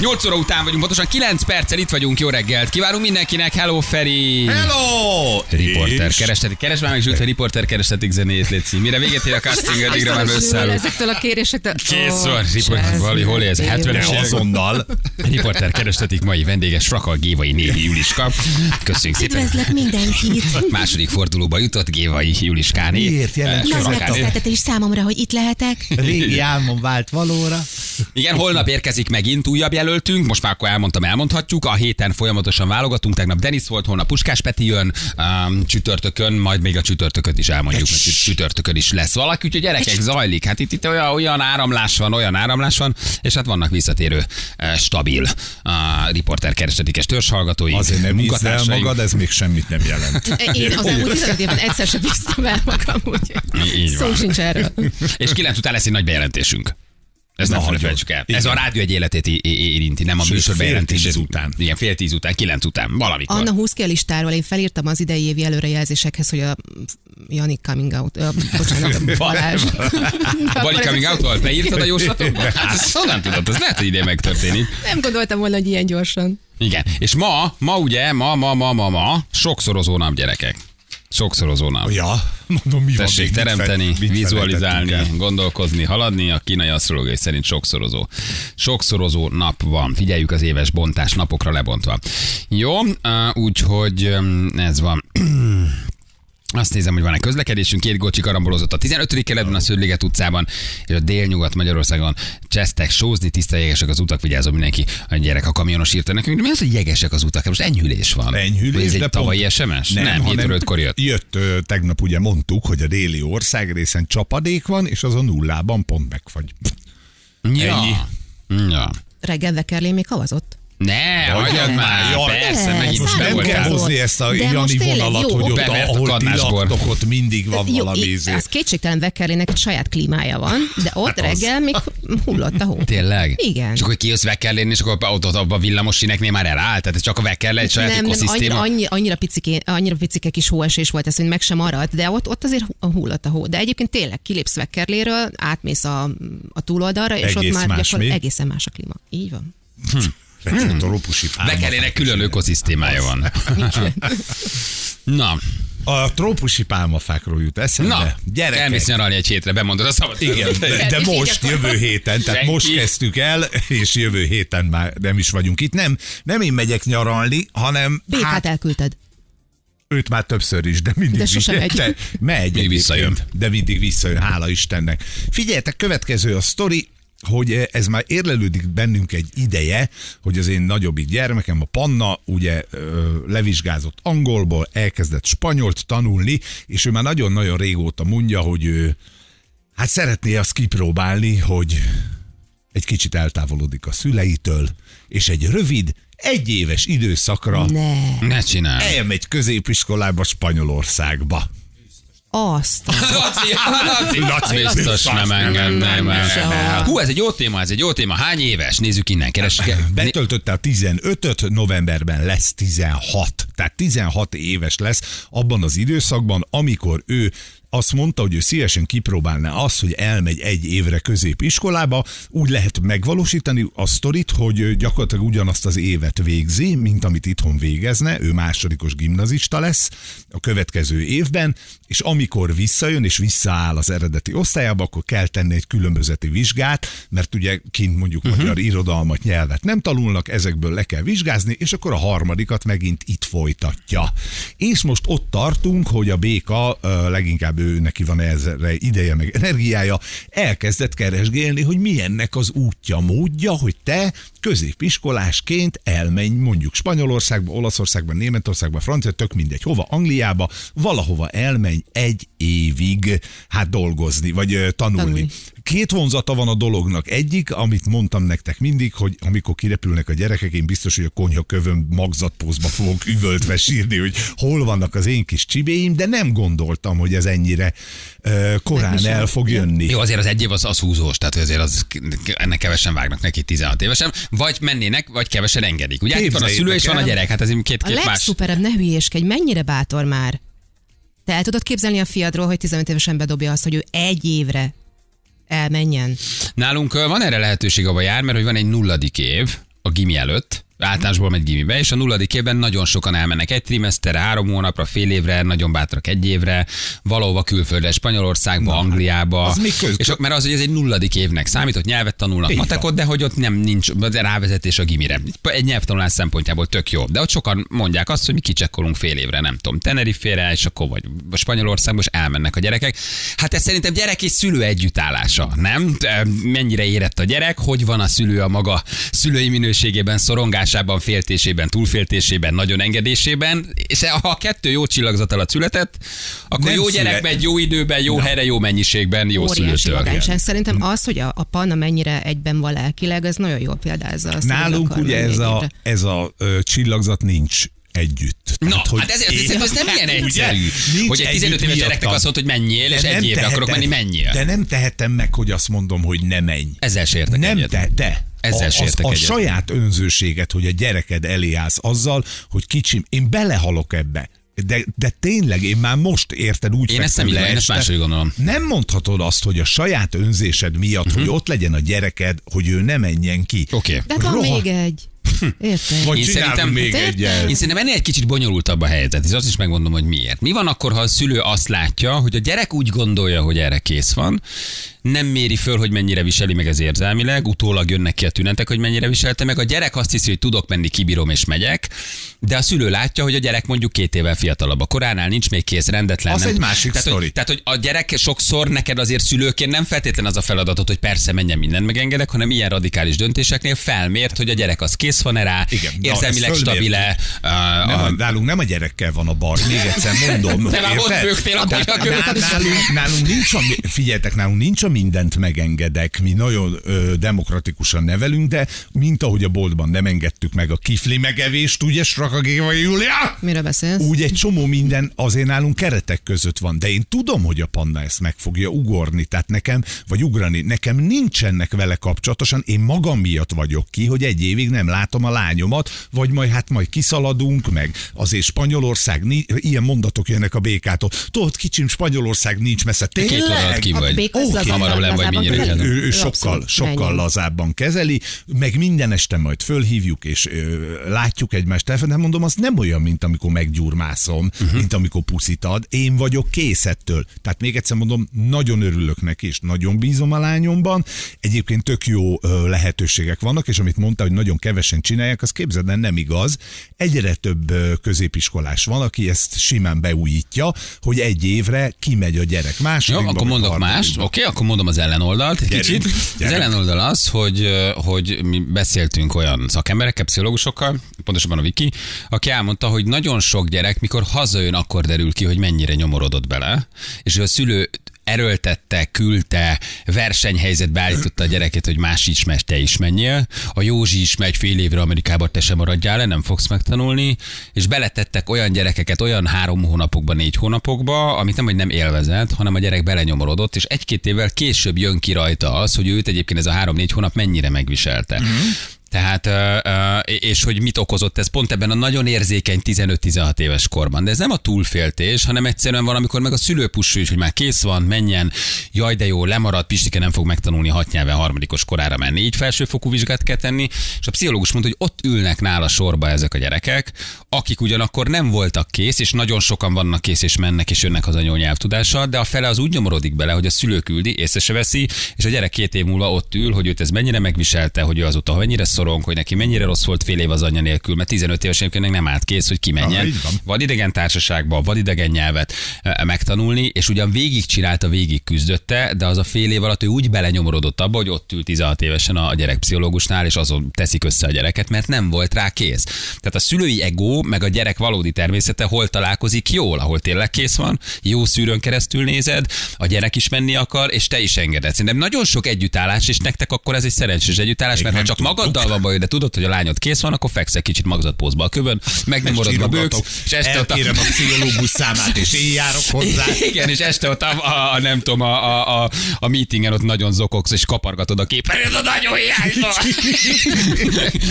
8 óra után vagyunk, pontosan 9 perccel itt vagyunk, jó reggelt. Kívánunk mindenkinek, hello Feri! Hello! Riporter, És- kerestetik, keres már meg Zsült, hogy riporter kerestetik zenét, Léci. Mire véget ér a casting, addigra már összeállunk. Ezektől a kérésektől. Kész van, riporter, valami, hol ez? 70-es De évek. azonnal. Riporter kerestetik mai vendéges Frakal Gévai Névi Juliska. Köszönjük szépen. Üdvözlök mindenkit! Második fordulóba jutott Gévai Juliskáné. Miért jelent Nagy megtiszteltetés számomra, hogy itt lehetek. Régi álmom vált valóra. Igen, holnap érkezik megint újabb jelöltünk, most már akkor elmondtam, elmondhatjuk. A héten folyamatosan válogatunk, tegnap Denis volt, holnap Puskás Peti jön, um, csütörtökön, majd még a csütörtököt is elmondjuk, mert csü- csütörtökön is lesz valaki, úgyhogy gyerekek, zajlik. Hát itt, itt olyan, olyan áramlás van, olyan áramlás van, és hát vannak visszatérő, eh, stabil uh, riporter keresetikes törzshallgatói, Azért nem munkatársaink. magad, ez még semmit nem jelent. Én az elmúlt 15 évben egyszer sem bíztam el magam, úgyhogy szó van. sincs erről. És kilenc után lesz egy nagy bejelentésünk. Ez nem hagyjuk. felejtsük el. Igen. Ez a rádió egy életét érinti, nem a Sőt, műsor bejelentés. tíz után. Igen, fél tíz után, kilenc után, valamikor. Anna húz ki a listáról, én felírtam az idei évi előrejelzésekhez, hogy a Jani coming out, ö, bocsánat, a Balázs. A Bali coming out beírtad a jóslatokba? Hát ezt honnan tudod? Ez lehet, hogy idén megtörténik. Nem gondoltam volna, hogy ilyen gyorsan. Igen. És ma, ma ugye, ma, ma, ma, ma, ma, sokszorozó nap gyerekek. Sokszorozó nap. Ja, mondom, mi van Tessék? Mit teremteni, fel- mit vizualizálni, el? gondolkozni, haladni. A kínai asztrológiai szerint sokszorozó. Sokszorozó nap van. Figyeljük az éves bontás napokra lebontva. Jó, úgyhogy ez van. Azt nézem, hogy van egy közlekedésünk, két gocsi karambolozott a 15. keletben a Szőliget utcában, és a délnyugat Magyarországon csesztek sózni, tiszta jegesek az utak, vigyázom mindenki, a gyerek a kamionos írta nekünk, de mi az, hogy jegesek az utak? Most enyhülés van. Enyhülés, ez de egy tavalyi pont- SMS? Nem, nem 7 hanem órakor jött. Jött, ö, tegnap ugye mondtuk, hogy a déli országrészen csapadék van, és az a nullában pont megfagy. Ja. Ennyi. Ja. Reggel Vekerlé még havazott. Ne, Hagyjad már, jaj, persze, ez megint most Nem kell ez. hozni ezt a De Jani vonalat, jó. hogy ott, ahol ti laktok, ott mindig van Jó, valami izé. az kétségtelen Vekerlének egy saját klímája van, de ott Hát reggel még hullott a hó. Tényleg? Igen. És akkor kijössz Vekkerlén, és akkor ott, ott abban a villamos síneknél már elállt? Tehát ez csak a Vekkerle egy saját nem, nem, annyira, annyira, picike, annyira picike kis hóesés volt ez, hogy meg sem maradt, de ott, ott azért hu- hullott a hó. De egyébként tényleg kilépsz Vekkerléről, átmész a, a túloldalra, és Egész ott már más, egészen más a klíma. Így van. Hmm. Trópusi pálma. Vekkerlének külön ökoszisztémája van. Na, A trópusi pálmafákról jut eszembe. na, Gyerekek. elmész nyaralni egy hétre, bemondod a szabad. Igen, de, de most, jövő héten, tehát Senki. most kezdtük el, és jövő héten már nem is vagyunk itt. Nem, nem én megyek nyaralni, hanem Békát hát elküldted. őt már többször is, de mindig De sosem megy. De, megy egyébként, visszajön. De mindig visszajön, hála Istennek. Figyeljetek, következő a sztori, hogy ez már érlelődik bennünk egy ideje, hogy az én nagyobbik gyermekem, a Panna, ugye levizsgázott angolból, elkezdett spanyolt tanulni, és ő már nagyon-nagyon régóta mondja, hogy ő hát szeretné azt kipróbálni, hogy egy kicsit eltávolodik a szüleitől, és egy rövid, egyéves időszakra Ne, Ne csinálj. elmegy középiskolába Spanyolországba. Azt. Laci, Laci, Laci, biztos nem engedném el. Hú, ez egy jó téma, ez egy jó téma. Hány éves? Nézzük innen, keres. Betöltötte a 15-öt, novemberben lesz 16. Tehát 16 éves lesz abban az időszakban, amikor ő azt mondta, hogy ő szívesen kipróbálná azt, hogy elmegy egy évre középiskolába, úgy lehet megvalósítani a sztorit, hogy gyakorlatilag ugyanazt az évet végzi, mint amit itthon végezne, ő másodikos gimnazista lesz a következő évben, és amikor visszajön és visszaáll az eredeti osztályába, akkor kell tenni egy különbözeti vizsgát, mert ugye kint mondjuk uh-huh. magyar irodalmat, nyelvet nem tanulnak, ezekből le kell vizsgázni, és akkor a harmadikat megint itt folytatja. És most ott tartunk, hogy a béka, leginkább ő neki van ezre ideje, meg energiája, elkezdett keresgélni, hogy milyennek az útja, módja, hogy te középiskolásként elmenj mondjuk Spanyolországba, Olaszországba, Németországba, Francia, tök mindegy, hova, Angliába, valahova elmenj egy évig, hát dolgozni, vagy tanulni. Tanulni. Két vonzata van a dolognak. Egyik, amit mondtam nektek mindig, hogy amikor kirepülnek a gyerekek, én biztos, hogy a konyha kövön magzatpózba fogok üvöltve sírni, hogy hol vannak az én kis csibéim, de nem gondoltam, hogy ez ennyire ö, korán el fog jönni. Jó, azért az egy év az, az húzós, tehát azért az, ennek kevesen vágnak neki 16 évesen, vagy mennének, vagy kevesen engedik. Ugye itt van a szülő és van a gyerek, hát ez A két-két más. legszuperebb, ne hülyéskedj, mennyire bátor már. Te el tudod képzelni a fiadról, hogy 15 évesen bedobja azt, hogy ő egy évre elmenjen. Nálunk van erre lehetőség, ahol jár, mert hogy van egy nulladik év a gimi előtt, általánosból megy gimibe, és a nulladik évben nagyon sokan elmennek egy trimeszterre, három hónapra, fél évre, nagyon bátrak egy évre, valahova külföldre, Spanyolországba, Na, Angliába. az és, mert az, hogy ez egy nulladik évnek számít, ott nyelvet tanulnak, Így matekot, de hogy ott nem nincs rávezetés a gimire. Egy nyelvtanulás szempontjából tök jó. De ott sokan mondják azt, hogy mi kicsekkolunk fél évre, nem tudom, Tenerife-re, és akkor vagy Spanyolországba, és elmennek a gyerekek. Hát ez szerintem gyerek és szülő együttállása, nem? Mennyire érett a gyerek, hogy van a szülő a maga szülői minőségében, szorongásában, féltésében, túlféltésében, nagyon engedésében, és ha a kettő jó csillagzat alatt született, akkor Nem jó szület- gyerek megy jó időben, jó helyre, jó mennyiségben, jó szülőtől. Szerintem az, hogy a, a panna mennyire egyben van lelkileg, ez nagyon jól példázza azt, Nálunk ugye ez a, ez a ö, csillagzat nincs együtt. Na, Tehát, hogy hát ezért, én- ezért ez nem ilyen Ugye? egyszerű, Nincs hogy egy 15 együtt éves gyereknek azt mondod, hogy menjél, és egy évre akarok menni, menjél. De nem tehetem meg, hogy azt mondom, hogy ne menj. Ezzel se értek Nem egyet. te, de. Ezzel a, az, a egyet. saját önzőséget, hogy a gyereked elé állsz azzal, hogy kicsim, én belehalok ebbe. De, de tényleg, én már most érted úgy Én ezt nem le én ezt máshogy gondolom. Nem mondhatod azt, hogy a saját önzésed miatt, Mhm. hogy ott legyen a gyereked, hogy ő ne menjen ki. Oké. De van Rohadt. még egy. Érted? Vagy Én szerintem- még egyet. Én szerintem ennél egy kicsit bonyolultabb a helyzet, és azt is megmondom, hogy miért. Mi van akkor, ha a szülő azt látja, hogy a gyerek úgy gondolja, hogy erre kész van, nem méri föl, hogy mennyire viseli meg ez érzelmileg, utólag jönnek ki a tünetek, hogy mennyire viselte meg. A gyerek azt hiszi, hogy tudok menni, kibírom és megyek, de a szülő látja, hogy a gyerek mondjuk két évvel fiatalabb. A koránál nincs még kész, rendetlen. Az nem- egy másik tehát, sztori. hogy, tehát, hogy a gyerek sokszor neked azért szülőként nem feltétlen az a feladatot, hogy persze menjen mindent megengedek, hanem ilyen radikális döntéseknél felmért, hogy a gyerek az kész van rá, Igen, na, érzelmileg fölmértük. stabile, uh, Nem, a, nálunk nem a gyerekkel van a baj, még egyszer mondom. Te már ott bőgtél, a nálunk, nálunk nincs a, figyeljetek, nálunk nincs a mindent megengedek, mi nagyon ö, demokratikusan nevelünk, de mint ahogy a boltban nem engedtük meg a kifli megevést, ugye, Strakagéva Júlia? Miről beszélsz? Úgy egy csomó minden azért nálunk keretek között van, de én tudom, hogy a panda ezt meg fogja ugorni, tehát nekem, vagy ugrani, nekem nincsenek vele kapcsolatosan, én magam miatt vagyok ki, hogy egy évig nem látom a lányomat, vagy majd hát majd kiszaladunk, meg azért Spanyolország, ni- ilyen mondatok jönnek a békától. Tudod, kicsim, Spanyolország nincs messze. két Tényleg? ki A vagy. az lazabban- Hamarabb nem vagy kell. Ő, ő sokkal, sokkal lazábban kezeli, meg minden este majd fölhívjuk, és ö, látjuk egymást telefonon, mondom, az nem olyan, mint amikor meggyurmászom, uh-huh. mint amikor puszit ad. Én vagyok kész ettől. Tehát még egyszer mondom, nagyon örülök neki, és nagyon bízom a lányomban. Egyébként tök jó ö, lehetőségek vannak, és amit mondta, hogy nagyon kevesen csinálják, az képzeld, el, nem igaz. Egyre több ö, középiskolás van, aki ezt simán beújítja, hogy egy évre kimegy a gyerek. Jó, Másodikba, akkor mondok mást. Oké, akkor mondom az ellenoldalt egy Gyerünk, kicsit. Az gyerünk. ellenoldal az, hogy, hogy mi beszéltünk olyan szakemberekkel, pszichológusokkal, pontosabban a Viki, aki elmondta, hogy nagyon sok gyerek, mikor hazajön, akkor derül ki, hogy mennyire nyomorodott bele, és a szülő erőltette, küldte, versenyhelyzetbe állította a gyereket, hogy más is megy, te is menjél. A Józsi is megy fél évre Amerikába, te sem maradjál le, nem fogsz megtanulni. És beletettek olyan gyerekeket olyan három hónapokba, négy hónapokba, amit nem, hogy nem élvezett, hanem a gyerek belenyomorodott, és egy-két évvel később jön ki rajta az, hogy őt egyébként ez a három-négy hónap mennyire megviselte. Mm-hmm. Tehát, és hogy mit okozott ez? Pont ebben a nagyon érzékeny 15-16 éves korban. De ez nem a túlféltés, hanem egyszerűen van, amikor meg a szülő is, hogy már kész van, menjen, jaj de jó, lemarad, Pistike nem fog megtanulni hat nyelven harmadikos korára menni, így felsőfokú vizsgát kell tenni, és a pszichológus mondta, hogy ott ülnek nála sorba ezek a gyerekek, akik ugyanakkor nem voltak kész, és nagyon sokan vannak kész, és mennek, és jönnek az anyanyelvtudással, de a fele az úgy nyomorodik bele, hogy a szülő küldi, észre se veszi, és a gyerek két év múlva ott ül, hogy őt ez mennyire megviselte, hogy ő azóta mennyire szorong, hogy neki mennyire rossz volt fél év az anyja nélkül, mert 15 évesen még nem állt kész, hogy kimenjen. Ah, így van. Vad idegen társaságba, vad idegen nyelvet eh, megtanulni, és ugyan végig csinálta, végig küzdötte, de az a fél év alatt ő úgy belenyomorodott abba, hogy ott ült 16 évesen a gyerekpszichológusnál, és azon teszik össze a gyereket, mert nem volt rá kész. Tehát a szülői ego, meg a gyerek valódi természete hol találkozik jól, ahol tényleg kész van, jó szűrőn keresztül nézed, a gyerek is menni akar, és te is engeded. Szerintem nagyon sok együttállás, és nektek akkor ez egy szerencsés együttállás, mert ha csak magaddal alva baj, de tudod, hogy a lányod kész van, akkor fekszel kicsit magzatpózba a kövön, megnyomorod a bőksz, és este ott a... A pszichológus számát, és én járok hozzá. Igen, és este ott a, a, a nem tudom, a, a, a, a meetingen ott nagyon zokogsz, és kapargatod a képernyőt, a nagyon hiányzó.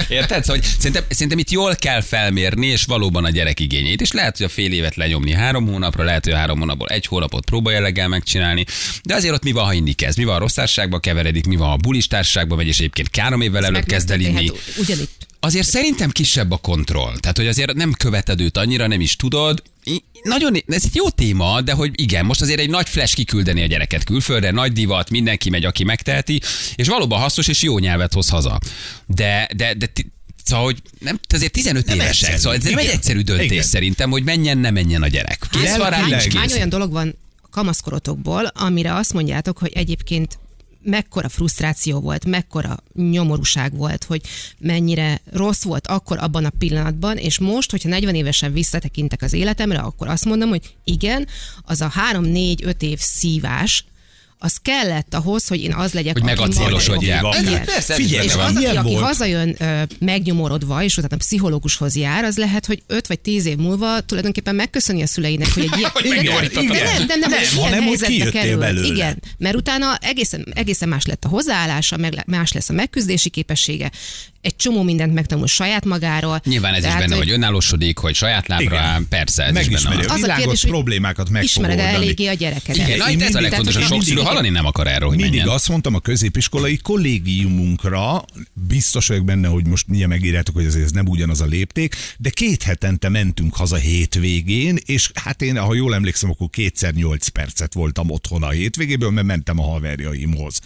Érted? Szóval, szerintem, szerintem itt jól kell felmérni, és valóban a gyerek igényeit. És lehet, hogy a fél évet lenyomni három hónapra, lehet, hogy a három hónapból egy hónapot próbajelleggel megcsinálni, de azért ott mi van, ha inni kezd? Mi van, ha rossz keveredik, mi van, ha bulis társaságba megy, és egyébként három évvel előtt kezd el inni. Megtörténhet Ugyanitt. Azért szerintem kisebb a kontroll. Tehát, hogy azért nem követed őt annyira, nem is tudod. I- Nagyon, ez egy jó téma, de hogy igen, most azért egy nagy flash kiküldeni a gyereket külföldre, nagy divat, mindenki megy, aki megteheti, és valóban hasznos és jó nyelvet hoz haza. De, de, de Szóval, hogy nem, azért 15 nem évesek, egyszerű. szóval ez nem egy egyszerű döntés Igen. szerintem, hogy menjen, ne menjen a gyerek. Kész van rá, nincs Hány kész. olyan dolog van a kamaszkorotokból, amire azt mondjátok, hogy egyébként mekkora frusztráció volt, mekkora nyomorúság volt, hogy mennyire rossz volt akkor abban a pillanatban, és most, hogyha 40 évesen visszatekintek az életemre, akkor azt mondom, hogy igen, az a 3-4-5 év szívás, az kellett ahhoz, hogy én az legyek, Hogy. Persze, Figyelj, És az, aki, aki volt? hazajön ö, megnyomorodva, és utána pszichológushoz jár, az lehet, hogy 5 vagy 10 év múlva tulajdonképpen megköszöni a szüleinek, hogy egy ilyen... Hogy de nem, nem, nem, Nem, ilyen hanem, hogy kijöttél belőle. Igen, mert utána egészen, egészen más lett a hozzáállása, meg, más lesz a megküzdési képessége, egy csomó mindent megtanul saját magáról. Nyilván ez is benne, hogy önállósodik, hogy saját lábra áll, persze, ez is benne Megismeri van. a Az a világot, problémákat meg Ismered eléggé a gyerekedet. Igen, na, én itt ez a legfontosabb, tehát, sok hogy szülő hallani nem akar erről, hogy Mindig menjen. azt mondtam a középiskolai kollégiumunkra, biztos vagyok benne, hogy most mindjárt megírjátok, hogy azért ez nem ugyanaz a lépték, de két hetente mentünk haza hétvégén, és hát én, ha jól emlékszem, akkor kétszer nyolc percet voltam otthon a hétvégéből, mert mentem a haverjaimhoz.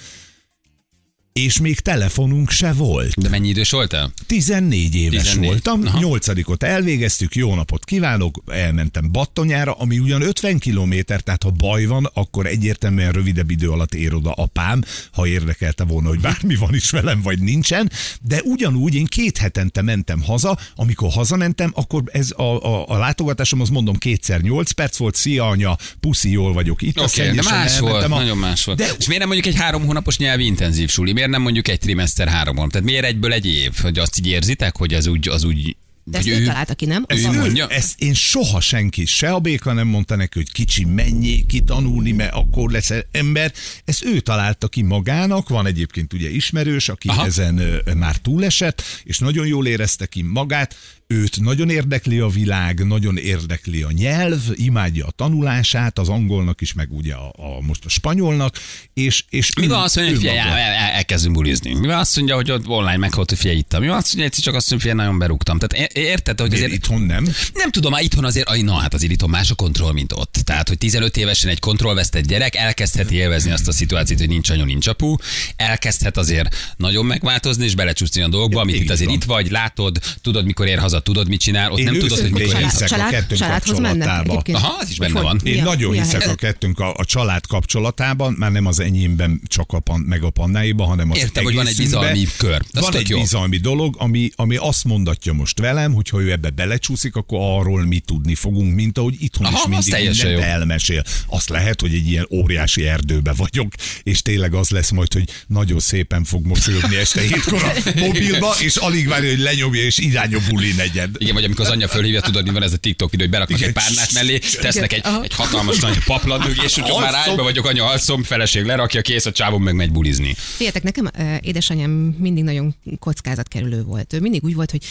És még telefonunk se volt. De mennyi idős voltál? 14 éves 14. voltam, Aha. nyolcadikot elvégeztük, jó napot kívánok, elmentem Battonyára, ami ugyan 50 kilométer, tehát ha baj van, akkor egyértelműen rövidebb idő alatt ér oda apám, ha érdekelte volna, hogy bármi van is velem, vagy nincsen, de ugyanúgy én két hetente mentem haza, amikor hazamentem, akkor ez a, a, a látogatásom, az mondom kétszer 8 perc volt, szia anya, puszi, jól vagyok itt. Oké, okay, de más volt, a- nagyon más volt. De És miért nem mondjuk egy három hónapos nyelvi intenzív suli? Miért nem mondjuk egy trimester három hónap? Tehát miért egyből egy év? Hogy azt így érzitek, hogy az úgy, az úgy De ezt hogy ő találta ki, nem? ő a- mondja? Ezt én soha senki, se a béka nem mondta neki, hogy kicsi mennyi kitanulni, mert akkor lesz ember. Ezt ő találta ki magának, van egyébként ugye ismerős, aki Aha. Aha. ezen ö, már túlesett, és nagyon jól érezte ki magát. Őt nagyon érdekli a világ, nagyon érdekli a nyelv, imádja a tanulását, az angolnak is, meg ugye a, a most a spanyolnak, és, és Mi van azt mondja, hogy figyelj, el, el, elkezdünk bulizni? Mi van azt mondja, hogy ott online meghalt, hogy figyelj ittam? Mi van azt mondja, egyszer csak azt mondja, figyelj, nagyon berúgtam. Tehát érted, hogy azért itthon nem? Nem tudom, már itthon azért, na hát azért itthon más a kontroll, mint ott. Tehát, hogy 15 évesen egy kontrollvesztett gyerek elkezdheti élvezni azt a szituációt, hogy nincs anyu, nincs apu, elkezdhet azért nagyon megváltozni és belecsúszni a dolgokba, amit itt azért itt vagy, látod, tudod, mikor ér haza, tudod, mit csinál, ott Én nem tudod, hogy mikor hiszek haza. a kettőnk családhoz mennek egyébként? Aha, az is benne van. Én nagyon hiszek a kettőnk a, a család kapcsolatában, már nem az enyémben csak a pan, meg a pannáiban, hanem az Értem, hogy van egy bizalmi kör. Az Van egy jó. bizalmi dolog, ami, ami azt mondatja most velem, hogy ha ő ebbe belecsúszik, akkor arról mi tudni fogunk, mint ahogy itthon Aha, is mindig mindent elmesél. Azt lehet, hogy egy ilyen óriási erdőbe vagyok, és tényleg az lesz majd, hogy nagyon szépen fog mosolyogni este hétkor a mobilba, és alig várja, hogy lenyomja, és irány a buli negyed. Igen, vagy amikor az anyja fölhívja, tudod, mi van ez a TikTok videó, hogy beraknak Igen. egy párnát mellé, tesznek egy, egy hatalmas nagy papladög, és hogyha már ágyba vagyok, anya alszom, feleség lerakja, kész a csávon, meg megy bulizni. Figyeljetek, nekem édesanyám mindig nagyon kockázatkerülő volt. Ő mindig úgy volt, hogy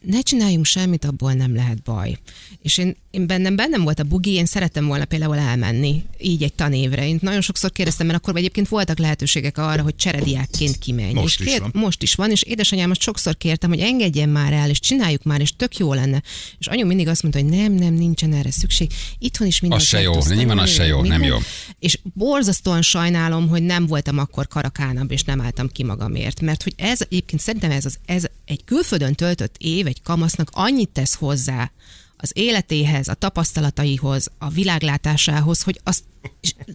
ne csináljunk semmit, abból nem lehet baj. És én, én bennem, bennem volt a bugi, én szerettem volna például elmenni így egy tanévre. Én nagyon sokszor kérdeztem, mert akkor egyébként voltak lehetőségek arra, hogy cserediákként kimenj. Most és is van. most is van, és édesanyámat sokszor kértem, hogy engedjen már el, és csináljuk már, és tök jó lenne. És anyu mindig azt mondta, hogy nem, nem, nincsen erre szükség. Itthon is minden Az se jó, nyilván az se jó, nem jó. És borzasztóan sajnálom, hogy nem voltam akkor karakánabb, és nem álltam ki magamért. Mert hogy ez egyébként szerintem ez, az, ez egy külföldön töltött év egy kamasznak annyit tesz hozzá az életéhez, a tapasztalataihoz, a világlátásához, hogy azt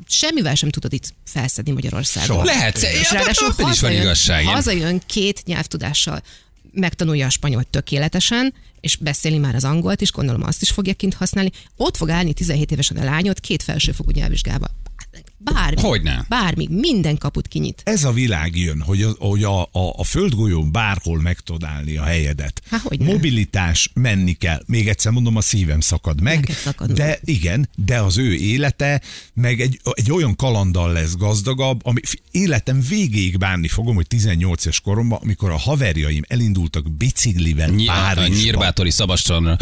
semmivel sem tudod itt felszedni Magyarországon. Soha. Lehet, És ja, ráadásul ebben is van hazajön, igazság. hazajön két nyelvtudással, megtanulja a spanyolt tökéletesen, és beszéli már az angolt is, gondolom azt is fogja kint használni. Ott fog állni 17 évesen a lányot két felsőfokú nyelvvizsgába. Bármi. Hogyne? Bármi. Minden kaput kinyit. Ez a világ jön, hogy a, hogy a, a, a földgolyón bárhol meg tudod állni a helyedet. Há, hogyne. Mobilitás, menni kell. Még egyszer mondom, a szívem szakad meg. Szakad de meg. igen, de az ő élete meg egy, egy olyan kalanddal lesz gazdagabb, ami életem végéig bánni fogom, hogy 18 es koromban, amikor a haverjaim elindultak biciklivel Ny- a Párizsba. Nyírbátori Szabadstrandra.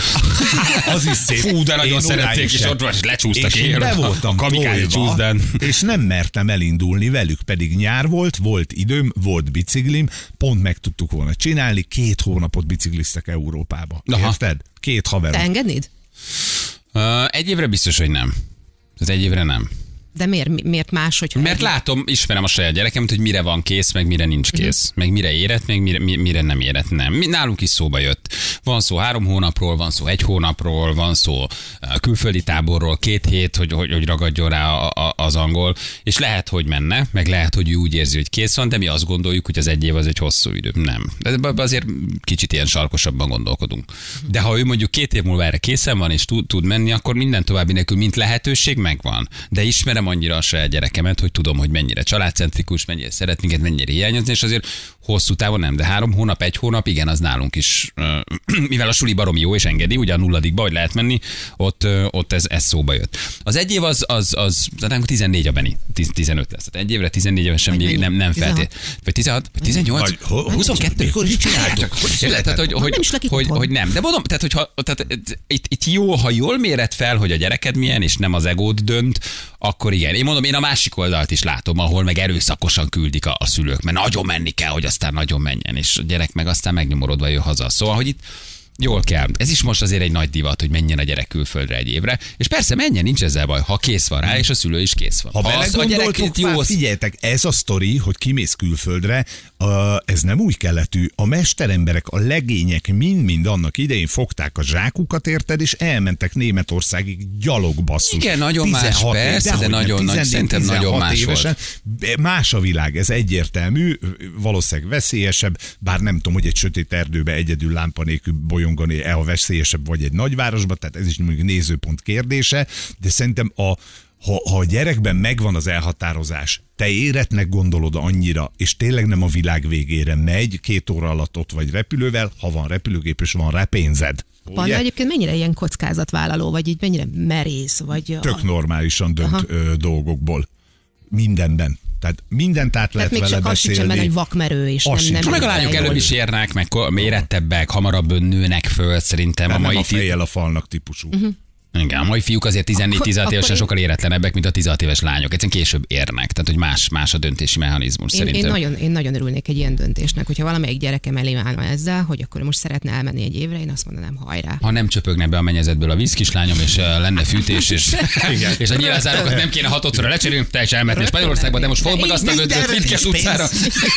Az is szép. Fú, de nagyon Én szerették, és ott van, és lecsúsztak és én éjjel be a- voltam a csúszdán. És nem mertem elindulni velük, pedig nyár volt, volt időm, volt biciklim, pont meg tudtuk volna csinálni, két hónapot bicikliztek Európába. Aha. Érted? Két haverom. Te engednéd? Ö, Egy évre biztos, hogy nem. Ez egy évre nem. De miért, mi- miért más, hogyha... Mert látom, ismerem a saját gyerekemet, hogy mire van kész, meg mire nincs kész. Meg mire érett, meg mire, mi- mire nem érett, nem. Mi- Nálunk is szóba jött. Van szó három hónapról, van szó egy hónapról, van szó eh, külföldi táborról, két hét, hogy, hogy, hogy ragadjon rá a, a, az angol, és lehet, hogy menne, meg lehet, hogy ő úgy érzi, hogy kész van, de mi azt gondoljuk, hogy az egy év az egy hosszú idő. Nem. De azért kicsit ilyen sarkosabban gondolkodunk. De ha ő mondjuk két év múlva erre készen van, és tud, tud menni, akkor minden további nélkül, mint lehetőség megvan. De ismerem annyira a saját gyerekemet, hogy tudom, hogy mennyire családcentrikus, mennyire szeret minket, mennyire hiányozni, és azért hosszú távon nem, de három hónap, egy hónap, igen, az nálunk is, mivel a suli baromi jó és engedi, ugye a nulladikba, hogy lehet menni, ott, ott ez, ez szóba jött. Az egy év az, az, az, az nálunk 14 a Beni, 10, 15 lesz. Tehát egy évre 14 évesen még mennyi? nem, nem 16? feltét. Vagy 16, vagy 18, Vagy ho- 22. mikor is csináltok? Hogy Érted? Tehát, hogy, hogy, Nem is lakik hogy, hogy, nem. De mondom, tehát, hogyha, tehát itt, itt jó, ha jól méred fel, hogy a gyereked milyen, és nem az egód dönt, akkor igen. Én mondom, én a másik oldalt is látom, ahol meg erőszakosan küldik a, a szülők, mert nagyon menni kell, hogy aztán nagyon menjen, és a gyerek meg aztán megnyomorodva jön haza. Szóval, hogy itt Jól kell. Ez is most azért egy nagy divat, hogy menjen a gyerek külföldre egy évre. És persze menjen, nincs ezzel baj, ha kész van rá, és a szülő is kész van. Ha az a gyerek jó, figyeljetek, ez a sztori, hogy kimész külföldre, uh, ez nem új keletű. A mesteremberek, a legények mind-mind annak idején fogták a zsákukat, érted, és elmentek Németországig gyalog basszus. Igen, nagyon más, 16 persze, de dehogy nem, nagyon nagy- 14, szerintem nagyon 16 más évesen. Más a világ, ez egyértelmű, valószínűleg veszélyesebb, bár nem tudom, hogy egy sötét erdőbe egyedül lámpa nélkül bolyongani e a veszélyesebb, vagy egy nagyvárosba, tehát ez is mondjuk nézőpont kérdése, de szerintem a, ha, ha a gyerekben megvan az elhatározás, te éretnek gondolod annyira, és tényleg nem a világ végére megy, két óra alatt ott vagy repülővel, ha van repülőgép, és van rá pénzed. Ugye? egyébként mennyire ilyen kockázatvállaló, vagy így mennyire merész, vagy... Tök normálisan dönt ö, dolgokból. Mindenben. Tehát mindent át lehet Tehát még vele csak azt beszélni. benne, hogy vakmerő, és Az nem, nem meg a lányok előbb is érnek, meg mérettebbek, hamarabb nőnek föl, szerintem Nem, a nem mai a fi- fejjel a falnak típusú. Mhm. Igen, a mai fiúk azért 14-16 akkor évesen én- sokkal éretlenebbek, mint a 16 éves lányok. Egyszerűen később érnek, tehát hogy más, más a döntési mechanizmus Én, én, szerintem. nagyon, én nagyon örülnék egy ilyen döntésnek, hogyha valamelyik gyerekem elé állna ezzel, hogy akkor most szeretne elmenni egy évre, én azt mondanám, hajrá. Ha nem csöpögne be a mennyezetből a víz, kislányom, és uh, lenne fűtés, és, és a nyilázárokat nem kéne hatodszorra lecserélni, te is elmehetnél Spanyolországba, de most fogd meg azt a az nincs utcára.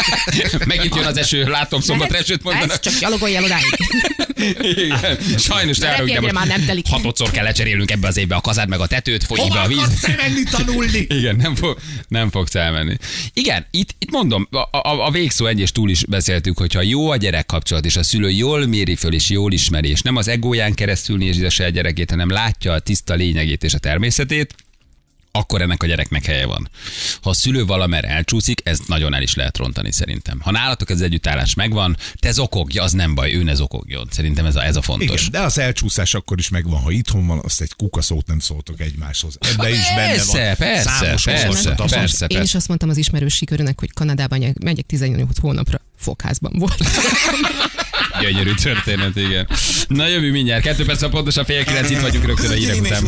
Megint jön az eső, látom szombat esőt mondanak. Csak gyalogolj el odáig. Sajnos Repjegyre már nem telik. hatodszor kell lecserélnünk ebbe az évbe a kazád meg a tetőt, folyik be a víz. elmenni tanulni? Igen, nem, fog, nem fogsz elmenni. Igen, itt, itt mondom, a, a, a végszó egy és túl is beszéltük, hogyha jó a gyerek kapcsolat, és a szülő jól méri föl, és jól ismeri, és nem az egóján keresztül nézi a saját gyerekét, hanem látja a tiszta lényegét és a természetét, akkor ennek a gyereknek helye van. Ha a szülő valamer elcsúszik, ez nagyon el is lehet rontani szerintem. Ha nálatok ez együttállás megvan, te zokogj, az nem baj, ő ne zokogjon. Szerintem ez a, ez a fontos. Igen, de az elcsúszás akkor is megvan, ha itthon van, azt egy kukaszót nem szóltok egymáshoz. Ebbe is benne van. Persze, persze, Számos persze, olvasat. persze, Én is persze. azt mondtam az ismerősi körönek, hogy Kanadában megyek- megyek 18 hónapra. Fogházban volt. Gyönyörű történet, igen. Na jövő mindjárt, kettő perc, pontosan fél kilenc, itt vagyunk rögtön a hírek után.